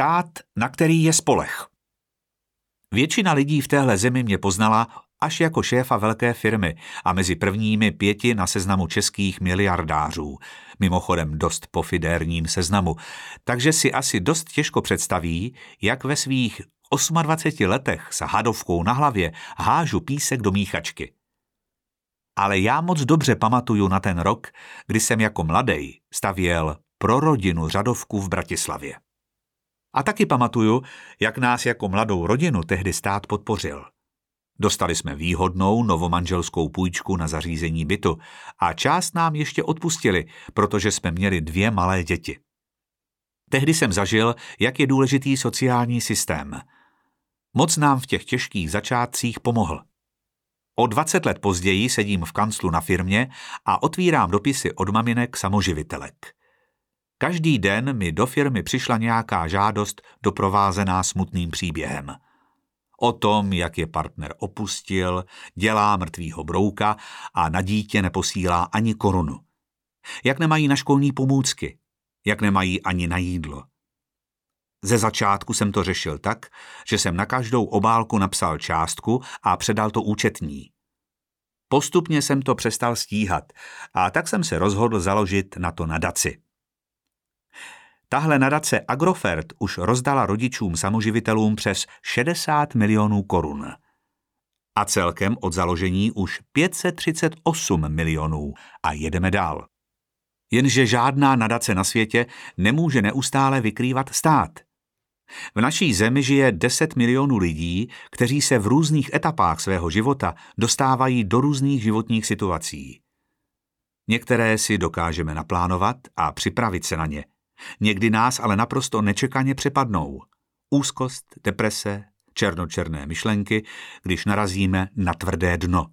Stát, na který je spolech. Většina lidí v téhle zemi mě poznala až jako šéfa velké firmy a mezi prvními pěti na seznamu českých miliardářů, mimochodem dost pofidérním seznamu, takže si asi dost těžko představí, jak ve svých 28 letech s hadovkou na hlavě hážu písek do míchačky. Ale já moc dobře pamatuju na ten rok, kdy jsem jako mladej stavěl pro rodinu řadovku v Bratislavě. A taky pamatuju, jak nás jako mladou rodinu tehdy stát podpořil. Dostali jsme výhodnou novomanželskou půjčku na zařízení bytu a část nám ještě odpustili, protože jsme měli dvě malé děti. Tehdy jsem zažil, jak je důležitý sociální systém. Moc nám v těch těžkých začátcích pomohl. O 20 let později sedím v kanclu na firmě a otvírám dopisy od maminek samoživitelek. Každý den mi do firmy přišla nějaká žádost doprovázená smutným příběhem. O tom, jak je partner opustil, dělá mrtvýho brouka a na dítě neposílá ani korunu. Jak nemají na školní pomůcky, jak nemají ani na jídlo. Ze začátku jsem to řešil tak, že jsem na každou obálku napsal částku a předal to účetní. Postupně jsem to přestal stíhat a tak jsem se rozhodl založit na to nadaci. Tahle nadace Agrofert už rozdala rodičům samoživitelům přes 60 milionů korun. A celkem od založení už 538 milionů a jedeme dál. Jenže žádná nadace na světě nemůže neustále vykrývat stát. V naší zemi žije 10 milionů lidí, kteří se v různých etapách svého života dostávají do různých životních situací. Některé si dokážeme naplánovat a připravit se na ně – Někdy nás ale naprosto nečekaně přepadnou. Úzkost, deprese, černočerné myšlenky, když narazíme na tvrdé dno.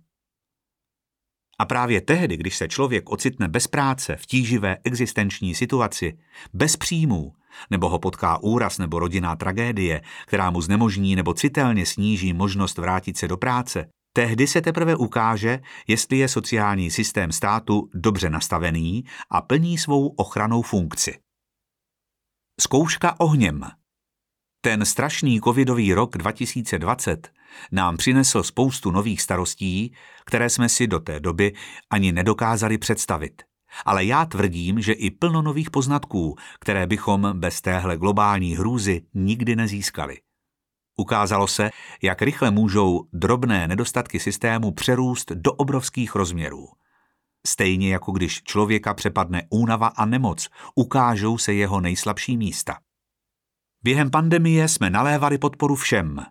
A právě tehdy, když se člověk ocitne bez práce, v tíživé existenční situaci, bez příjmů, nebo ho potká úraz nebo rodinná tragédie, která mu znemožní nebo citelně sníží možnost vrátit se do práce, tehdy se teprve ukáže, jestli je sociální systém státu dobře nastavený a plní svou ochranou funkci. Zkouška ohněm. Ten strašný covidový rok 2020 nám přinesl spoustu nových starostí, které jsme si do té doby ani nedokázali představit. Ale já tvrdím, že i plno nových poznatků, které bychom bez téhle globální hrůzy nikdy nezískali. Ukázalo se, jak rychle můžou drobné nedostatky systému přerůst do obrovských rozměrů. Stejně jako když člověka přepadne únava a nemoc, ukážou se jeho nejslabší místa. Během pandemie jsme nalévali podporu všem.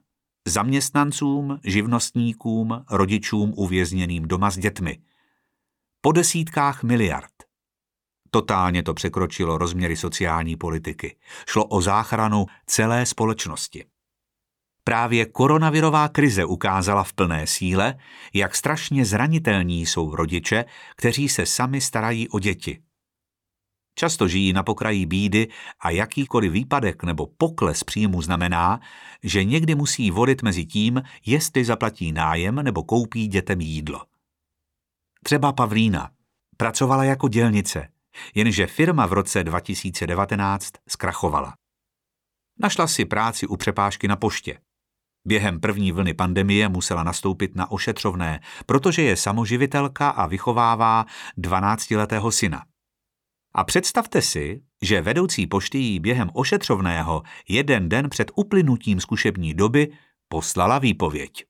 Zaměstnancům, živnostníkům, rodičům uvězněným doma s dětmi. Po desítkách miliard. Totálně to překročilo rozměry sociální politiky. Šlo o záchranu celé společnosti. Právě koronavirová krize ukázala v plné síle, jak strašně zranitelní jsou rodiče, kteří se sami starají o děti. Často žijí na pokraji bídy a jakýkoliv výpadek nebo pokles příjmu znamená, že někdy musí volit mezi tím, jestli zaplatí nájem nebo koupí dětem jídlo. Třeba Pavlína pracovala jako dělnice, jenže firma v roce 2019 zkrachovala. Našla si práci u přepážky na poště. Během první vlny pandemie musela nastoupit na ošetřovné, protože je samoživitelka a vychovává 12-letého syna. A představte si, že vedoucí pošty jí během ošetřovného jeden den před uplynutím zkušební doby poslala výpověď.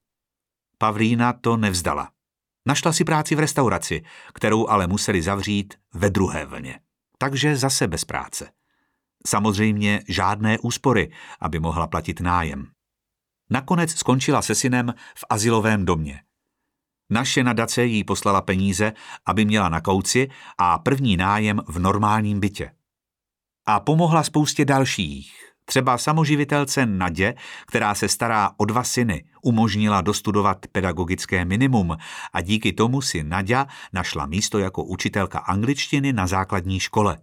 Pavlína to nevzdala. Našla si práci v restauraci, kterou ale museli zavřít ve druhé vlně. Takže zase bez práce. Samozřejmě žádné úspory, aby mohla platit nájem. Nakonec skončila se synem v asilovém domě. Naše nadace jí poslala peníze, aby měla na kouci a první nájem v normálním bytě. A pomohla spoustě dalších, třeba samoživitelce Nadě, která se stará o dva syny, umožnila dostudovat pedagogické minimum a díky tomu si Nadia našla místo jako učitelka angličtiny na základní škole.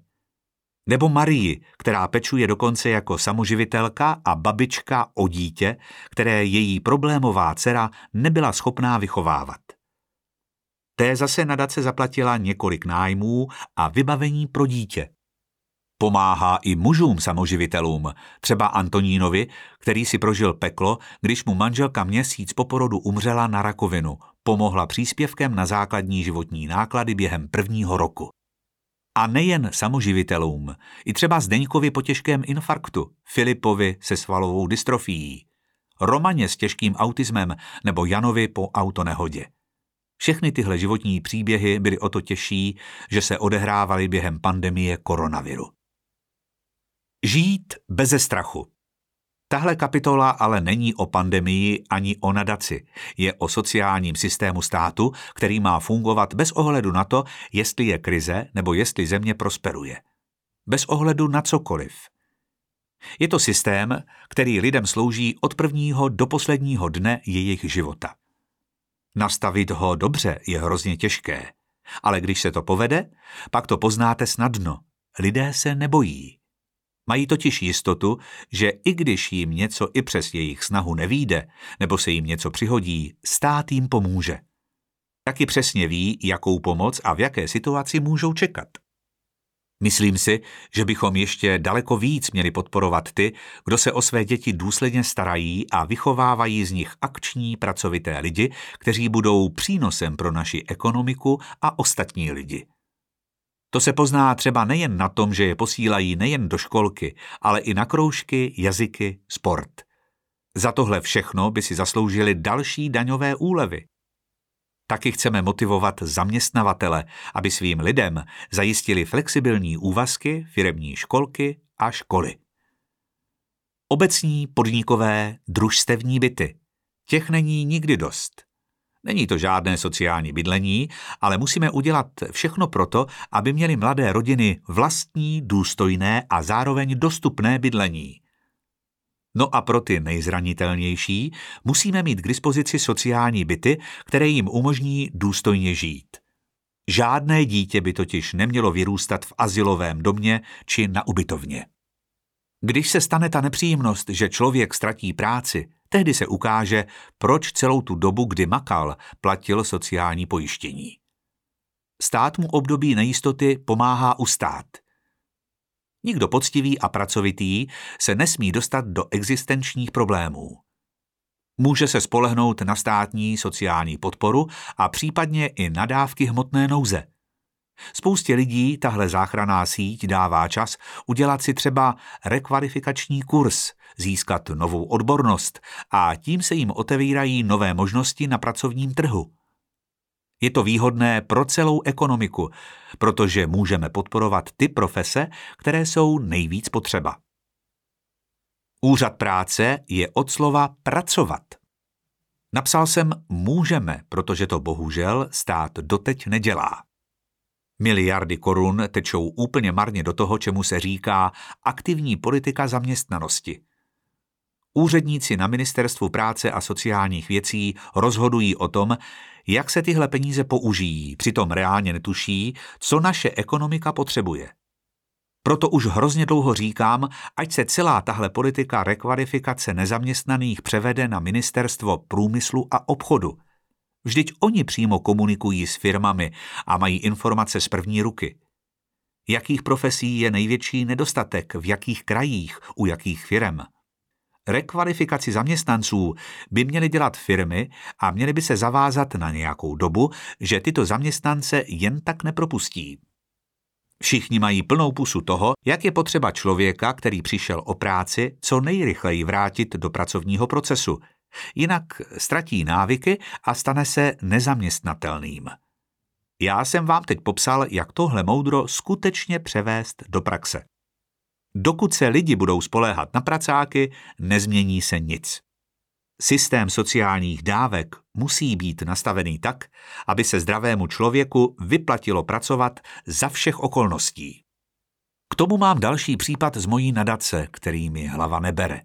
Nebo Marii, která pečuje dokonce jako samoživitelka a babička o dítě, které její problémová dcera nebyla schopná vychovávat. Té zase nadace zaplatila několik nájmů a vybavení pro dítě. Pomáhá i mužům samoživitelům, třeba Antonínovi, který si prožil peklo, když mu manželka měsíc po porodu umřela na rakovinu. Pomohla příspěvkem na základní životní náklady během prvního roku. A nejen samoživitelům, i třeba Zdeňkovi po těžkém infarktu, Filipovi se svalovou dystrofií, Romaně s těžkým autismem nebo Janovi po autonehodě. Všechny tyhle životní příběhy byly o to těžší, že se odehrávaly během pandemie koronaviru. Žít beze strachu. Tahle kapitola ale není o pandemii ani o nadaci. Je o sociálním systému státu, který má fungovat bez ohledu na to, jestli je krize nebo jestli země prosperuje. Bez ohledu na cokoliv. Je to systém, který lidem slouží od prvního do posledního dne jejich života. Nastavit ho dobře je hrozně těžké, ale když se to povede, pak to poznáte snadno. Lidé se nebojí. Mají totiž jistotu, že i když jim něco i přes jejich snahu nevíde, nebo se jim něco přihodí, stát jim pomůže. Taky přesně ví, jakou pomoc a v jaké situaci můžou čekat. Myslím si, že bychom ještě daleko víc měli podporovat ty, kdo se o své děti důsledně starají a vychovávají z nich akční pracovité lidi, kteří budou přínosem pro naši ekonomiku a ostatní lidi. To se pozná třeba nejen na tom, že je posílají nejen do školky, ale i na kroužky, jazyky, sport. Za tohle všechno by si zasloužili další daňové úlevy. Taky chceme motivovat zaměstnavatele, aby svým lidem zajistili flexibilní úvazky, firemní školky a školy. Obecní, podnikové, družstevní byty. Těch není nikdy dost. Není to žádné sociální bydlení, ale musíme udělat všechno proto, aby měly mladé rodiny vlastní, důstojné a zároveň dostupné bydlení. No a pro ty nejzranitelnější musíme mít k dispozici sociální byty, které jim umožní důstojně žít. Žádné dítě by totiž nemělo vyrůstat v asilovém domě či na ubytovně. Když se stane ta nepříjemnost, že člověk ztratí práci, tehdy se ukáže, proč celou tu dobu, kdy makal, platil sociální pojištění. Stát mu období nejistoty pomáhá ustát – Nikdo poctivý a pracovitý se nesmí dostat do existenčních problémů. Může se spolehnout na státní sociální podporu a případně i nadávky hmotné nouze. Spoustě lidí tahle záchraná síť dává čas udělat si třeba rekvalifikační kurz, získat novou odbornost a tím se jim otevírají nové možnosti na pracovním trhu. Je to výhodné pro celou ekonomiku, protože můžeme podporovat ty profese, které jsou nejvíc potřeba. Úřad práce je od slova pracovat. Napsal jsem můžeme, protože to bohužel stát doteď nedělá. Miliardy korun tečou úplně marně do toho, čemu se říká aktivní politika zaměstnanosti – Úředníci na Ministerstvu práce a sociálních věcí rozhodují o tom, jak se tyhle peníze použijí, přitom reálně netuší, co naše ekonomika potřebuje. Proto už hrozně dlouho říkám, ať se celá tahle politika rekvalifikace nezaměstnaných převede na Ministerstvo průmyslu a obchodu. Vždyť oni přímo komunikují s firmami a mají informace z první ruky. Jakých profesí je největší nedostatek, v jakých krajích, u jakých firm? Rekvalifikaci zaměstnanců by měly dělat firmy a měly by se zavázat na nějakou dobu, že tyto zaměstnance jen tak nepropustí. Všichni mají plnou pusu toho, jak je potřeba člověka, který přišel o práci, co nejrychleji vrátit do pracovního procesu. Jinak ztratí návyky a stane se nezaměstnatelným. Já jsem vám teď popsal, jak tohle moudro skutečně převést do praxe. Dokud se lidi budou spoléhat na pracáky, nezmění se nic. Systém sociálních dávek musí být nastavený tak, aby se zdravému člověku vyplatilo pracovat za všech okolností. K tomu mám další případ z mojí nadace, který mi hlava nebere.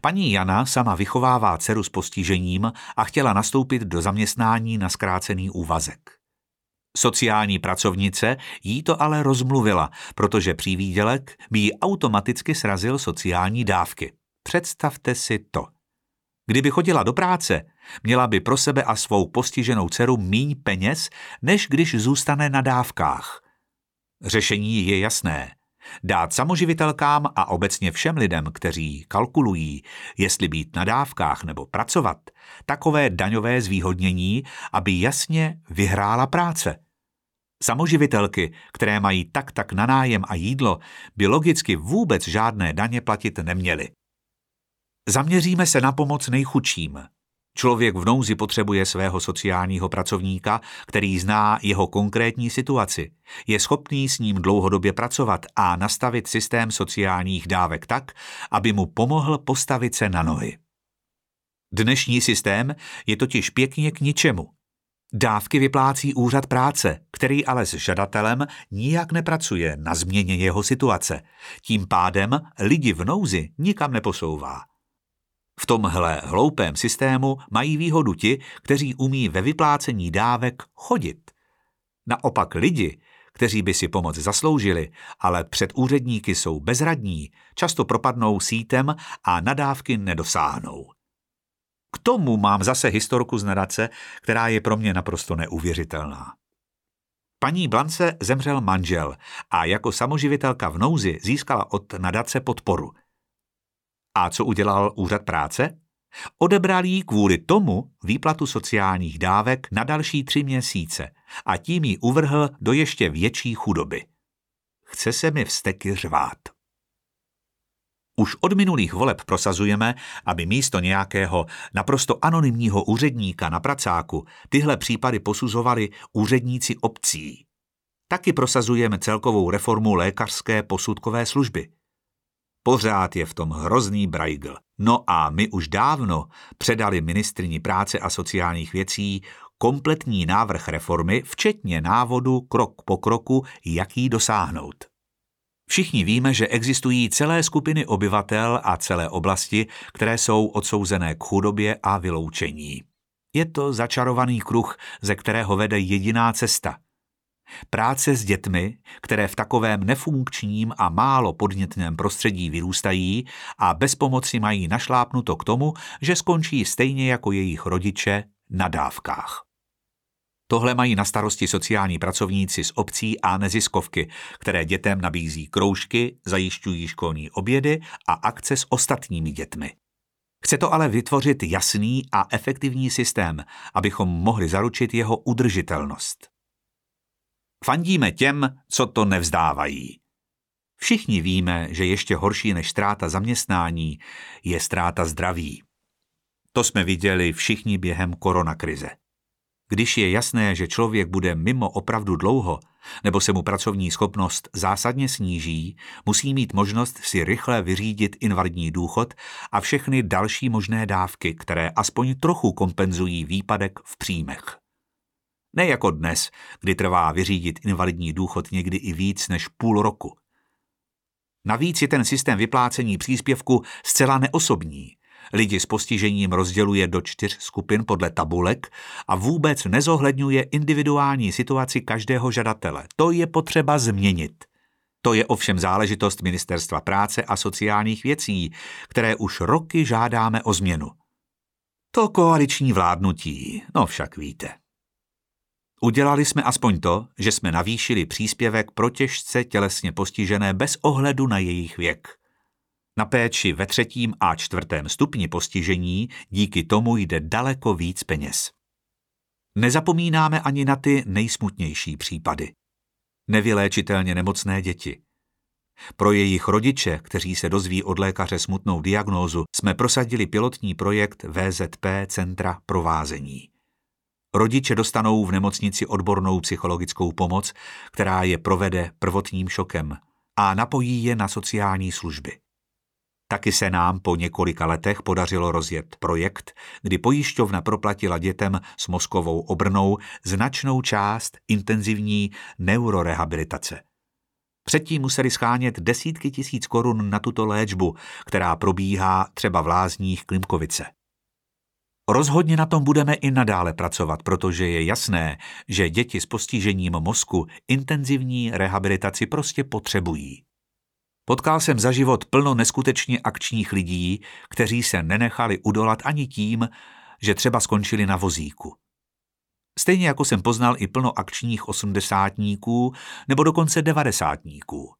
Paní Jana sama vychovává dceru s postižením a chtěla nastoupit do zaměstnání na zkrácený úvazek. Sociální pracovnice jí to ale rozmluvila, protože přívýdělek by jí automaticky srazil sociální dávky. Představte si to. Kdyby chodila do práce, měla by pro sebe a svou postiženou dceru míň peněz, než když zůstane na dávkách. Řešení je jasné. Dát samoživitelkám a obecně všem lidem, kteří kalkulují, jestli být na dávkách nebo pracovat, takové daňové zvýhodnění, aby jasně vyhrála práce. Samoživitelky, které mají tak tak na nájem a jídlo, by logicky vůbec žádné daně platit neměly. Zaměříme se na pomoc nejchudším, Člověk v nouzi potřebuje svého sociálního pracovníka, který zná jeho konkrétní situaci, je schopný s ním dlouhodobě pracovat a nastavit systém sociálních dávek tak, aby mu pomohl postavit se na nohy. Dnešní systém je totiž pěkně k ničemu. Dávky vyplácí úřad práce, který ale s žadatelem nijak nepracuje na změně jeho situace. Tím pádem lidi v nouzi nikam neposouvá. V tomhle hloupém systému mají výhodu ti, kteří umí ve vyplácení dávek chodit. Naopak lidi, kteří by si pomoc zasloužili, ale před úředníky jsou bezradní, často propadnou sítem a nadávky nedosáhnou. K tomu mám zase historku z nadace, která je pro mě naprosto neuvěřitelná. Paní Blance zemřel manžel a jako samoživitelka v nouzi získala od nadace podporu – a co udělal úřad práce? Odebral jí kvůli tomu výplatu sociálních dávek na další tři měsíce a tím ji uvrhl do ještě větší chudoby. Chce se mi vsteky řvát. Už od minulých voleb prosazujeme, aby místo nějakého naprosto anonymního úředníka na pracáku tyhle případy posuzovali úředníci obcí. Taky prosazujeme celkovou reformu lékařské posudkové služby. Pořád je v tom hrozný brajgl. No a my už dávno předali ministrini práce a sociálních věcí kompletní návrh reformy, včetně návodu krok po kroku, jak jí dosáhnout. Všichni víme, že existují celé skupiny obyvatel a celé oblasti, které jsou odsouzené k chudobě a vyloučení. Je to začarovaný kruh, ze kterého vede jediná cesta – Práce s dětmi, které v takovém nefunkčním a málo podnětném prostředí vyrůstají a bez pomoci mají našlápnuto k tomu, že skončí stejně jako jejich rodiče na dávkách. Tohle mají na starosti sociální pracovníci z obcí a neziskovky, které dětem nabízí kroužky, zajišťují školní obědy a akce s ostatními dětmi. Chce to ale vytvořit jasný a efektivní systém, abychom mohli zaručit jeho udržitelnost. Fandíme těm, co to nevzdávají. Všichni víme, že ještě horší než ztráta zaměstnání je ztráta zdraví. To jsme viděli všichni během koronakrize. Když je jasné, že člověk bude mimo opravdu dlouho, nebo se mu pracovní schopnost zásadně sníží, musí mít možnost si rychle vyřídit invalidní důchod a všechny další možné dávky, které aspoň trochu kompenzují výpadek v příjmech. Ne jako dnes, kdy trvá vyřídit invalidní důchod někdy i víc než půl roku. Navíc je ten systém vyplácení příspěvku zcela neosobní. Lidi s postižením rozděluje do čtyř skupin podle tabulek a vůbec nezohledňuje individuální situaci každého žadatele. To je potřeba změnit. To je ovšem záležitost Ministerstva práce a sociálních věcí, které už roky žádáme o změnu. To koaliční vládnutí, no však víte. Udělali jsme aspoň to, že jsme navýšili příspěvek pro těžce tělesně postižené bez ohledu na jejich věk. Na péči ve třetím a čtvrtém stupni postižení díky tomu jde daleko víc peněz. Nezapomínáme ani na ty nejsmutnější případy. Nevyléčitelně nemocné děti. Pro jejich rodiče, kteří se dozví od lékaře smutnou diagnózu, jsme prosadili pilotní projekt VZP Centra provázení. Rodiče dostanou v nemocnici odbornou psychologickou pomoc, která je provede prvotním šokem a napojí je na sociální služby. Taky se nám po několika letech podařilo rozjet projekt, kdy pojišťovna proplatila dětem s mozkovou obrnou značnou část intenzivní neurorehabilitace. Předtím museli schánět desítky tisíc korun na tuto léčbu, která probíhá třeba v lázních Klimkovice. Rozhodně na tom budeme i nadále pracovat, protože je jasné, že děti s postižením mozku intenzivní rehabilitaci prostě potřebují. Potkal jsem za život plno neskutečně akčních lidí, kteří se nenechali udolat ani tím, že třeba skončili na vozíku. Stejně jako jsem poznal i plno akčních osmdesátníků nebo dokonce devadesátníků.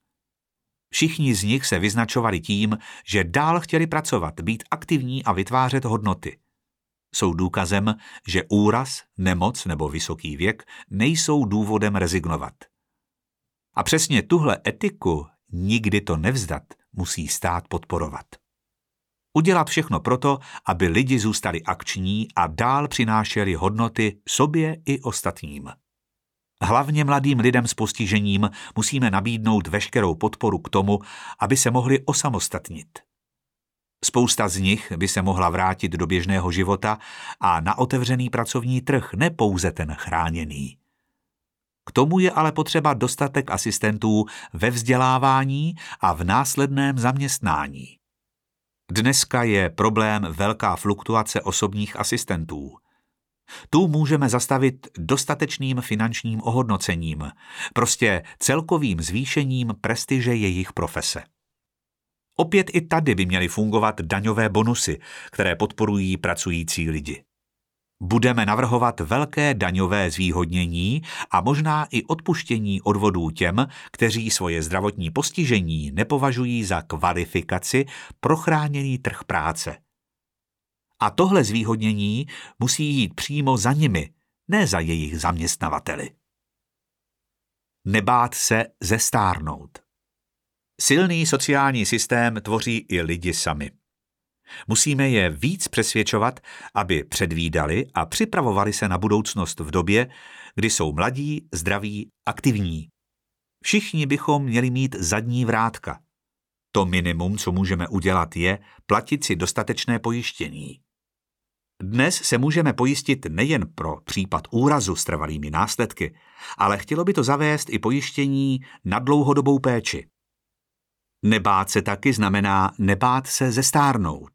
Všichni z nich se vyznačovali tím, že dál chtěli pracovat, být aktivní a vytvářet hodnoty. Jsou důkazem, že úraz, nemoc nebo vysoký věk nejsou důvodem rezignovat. A přesně tuhle etiku, nikdy to nevzdat, musí stát podporovat. Udělat všechno proto, aby lidi zůstali akční a dál přinášeli hodnoty sobě i ostatním. Hlavně mladým lidem s postižením musíme nabídnout veškerou podporu k tomu, aby se mohli osamostatnit. Spousta z nich by se mohla vrátit do běžného života a na otevřený pracovní trh, ne pouze ten chráněný. K tomu je ale potřeba dostatek asistentů ve vzdělávání a v následném zaměstnání. Dneska je problém velká fluktuace osobních asistentů. Tu můžeme zastavit dostatečným finančním ohodnocením, prostě celkovým zvýšením prestiže jejich profese. Opět i tady by měly fungovat daňové bonusy, které podporují pracující lidi. Budeme navrhovat velké daňové zvýhodnění a možná i odpuštění odvodů těm, kteří svoje zdravotní postižení nepovažují za kvalifikaci pro chráněný trh práce. A tohle zvýhodnění musí jít přímo za nimi, ne za jejich zaměstnavateli. Nebát se zestárnout. Silný sociální systém tvoří i lidi sami. Musíme je víc přesvědčovat, aby předvídali a připravovali se na budoucnost v době, kdy jsou mladí, zdraví, aktivní. Všichni bychom měli mít zadní vrátka. To minimum, co můžeme udělat, je platit si dostatečné pojištění. Dnes se můžeme pojistit nejen pro případ úrazu s trvalými následky, ale chtělo by to zavést i pojištění na dlouhodobou péči. Nebát se taky znamená nebát se zestárnout.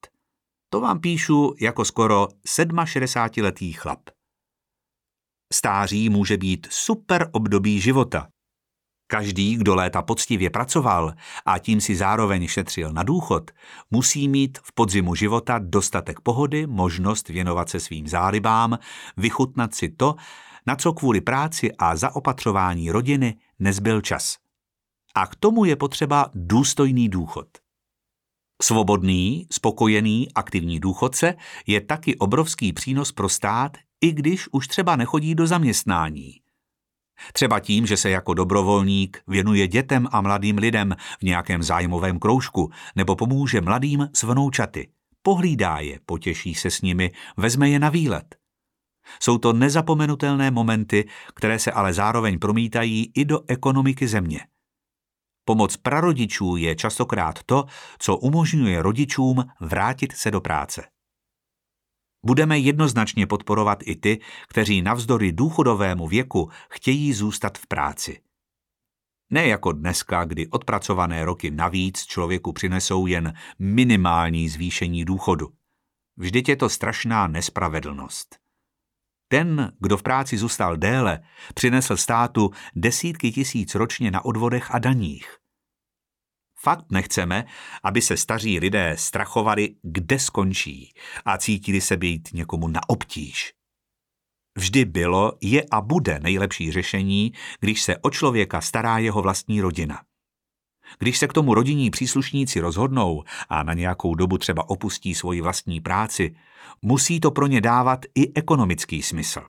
To vám píšu jako skoro 67-letý chlap. Stáří může být super období života. Každý, kdo léta poctivě pracoval a tím si zároveň šetřil na důchod, musí mít v podzimu života dostatek pohody, možnost věnovat se svým zálibám, vychutnat si to, na co kvůli práci a zaopatřování rodiny nezbyl čas a k tomu je potřeba důstojný důchod. Svobodný, spokojený, aktivní důchodce je taky obrovský přínos pro stát, i když už třeba nechodí do zaměstnání. Třeba tím, že se jako dobrovolník věnuje dětem a mladým lidem v nějakém zájmovém kroužku nebo pomůže mladým s vnoučaty. Pohlídá je, potěší se s nimi, vezme je na výlet. Jsou to nezapomenutelné momenty, které se ale zároveň promítají i do ekonomiky země. Pomoc prarodičů je častokrát to, co umožňuje rodičům vrátit se do práce. Budeme jednoznačně podporovat i ty, kteří navzdory důchodovému věku chtějí zůstat v práci. Ne jako dneska, kdy odpracované roky navíc člověku přinesou jen minimální zvýšení důchodu. Vždyť je to strašná nespravedlnost. Ten, kdo v práci zůstal déle, přinesl státu desítky tisíc ročně na odvodech a daních. Fakt nechceme, aby se staří lidé strachovali, kde skončí a cítili se být někomu na obtíž. Vždy bylo, je a bude nejlepší řešení, když se o člověka stará jeho vlastní rodina. Když se k tomu rodinní příslušníci rozhodnou a na nějakou dobu třeba opustí svoji vlastní práci, musí to pro ně dávat i ekonomický smysl.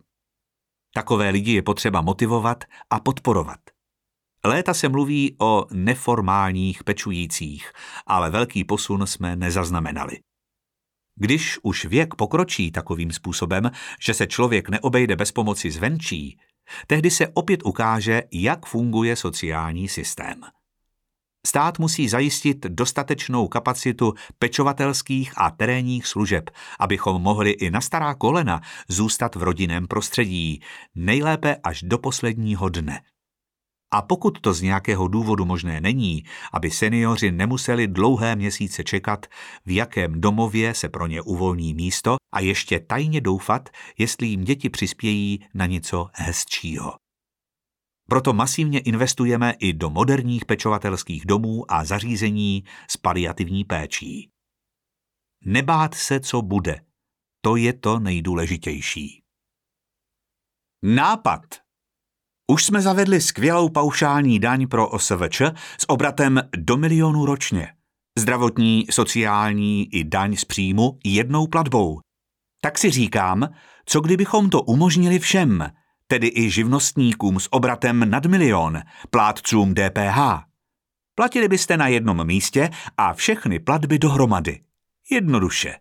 Takové lidi je potřeba motivovat a podporovat. Léta se mluví o neformálních pečujících, ale velký posun jsme nezaznamenali. Když už věk pokročí takovým způsobem, že se člověk neobejde bez pomoci zvenčí, tehdy se opět ukáže, jak funguje sociální systém. Stát musí zajistit dostatečnou kapacitu pečovatelských a terénních služeb, abychom mohli i na stará kolena zůstat v rodinném prostředí, nejlépe až do posledního dne. A pokud to z nějakého důvodu možné není, aby seniori nemuseli dlouhé měsíce čekat, v jakém domově se pro ně uvolní místo a ještě tajně doufat, jestli jim děti přispějí na něco hezčího. Proto masivně investujeme i do moderních pečovatelských domů a zařízení s paliativní péčí. Nebát se, co bude. To je to nejdůležitější. Nápad Už jsme zavedli skvělou paušální daň pro OSVČ s obratem do milionu ročně. Zdravotní, sociální i daň z příjmu jednou platbou. Tak si říkám, co kdybychom to umožnili všem, tedy i živnostníkům s obratem nad milion, plátcům DPH. Platili byste na jednom místě a všechny platby dohromady. Jednoduše.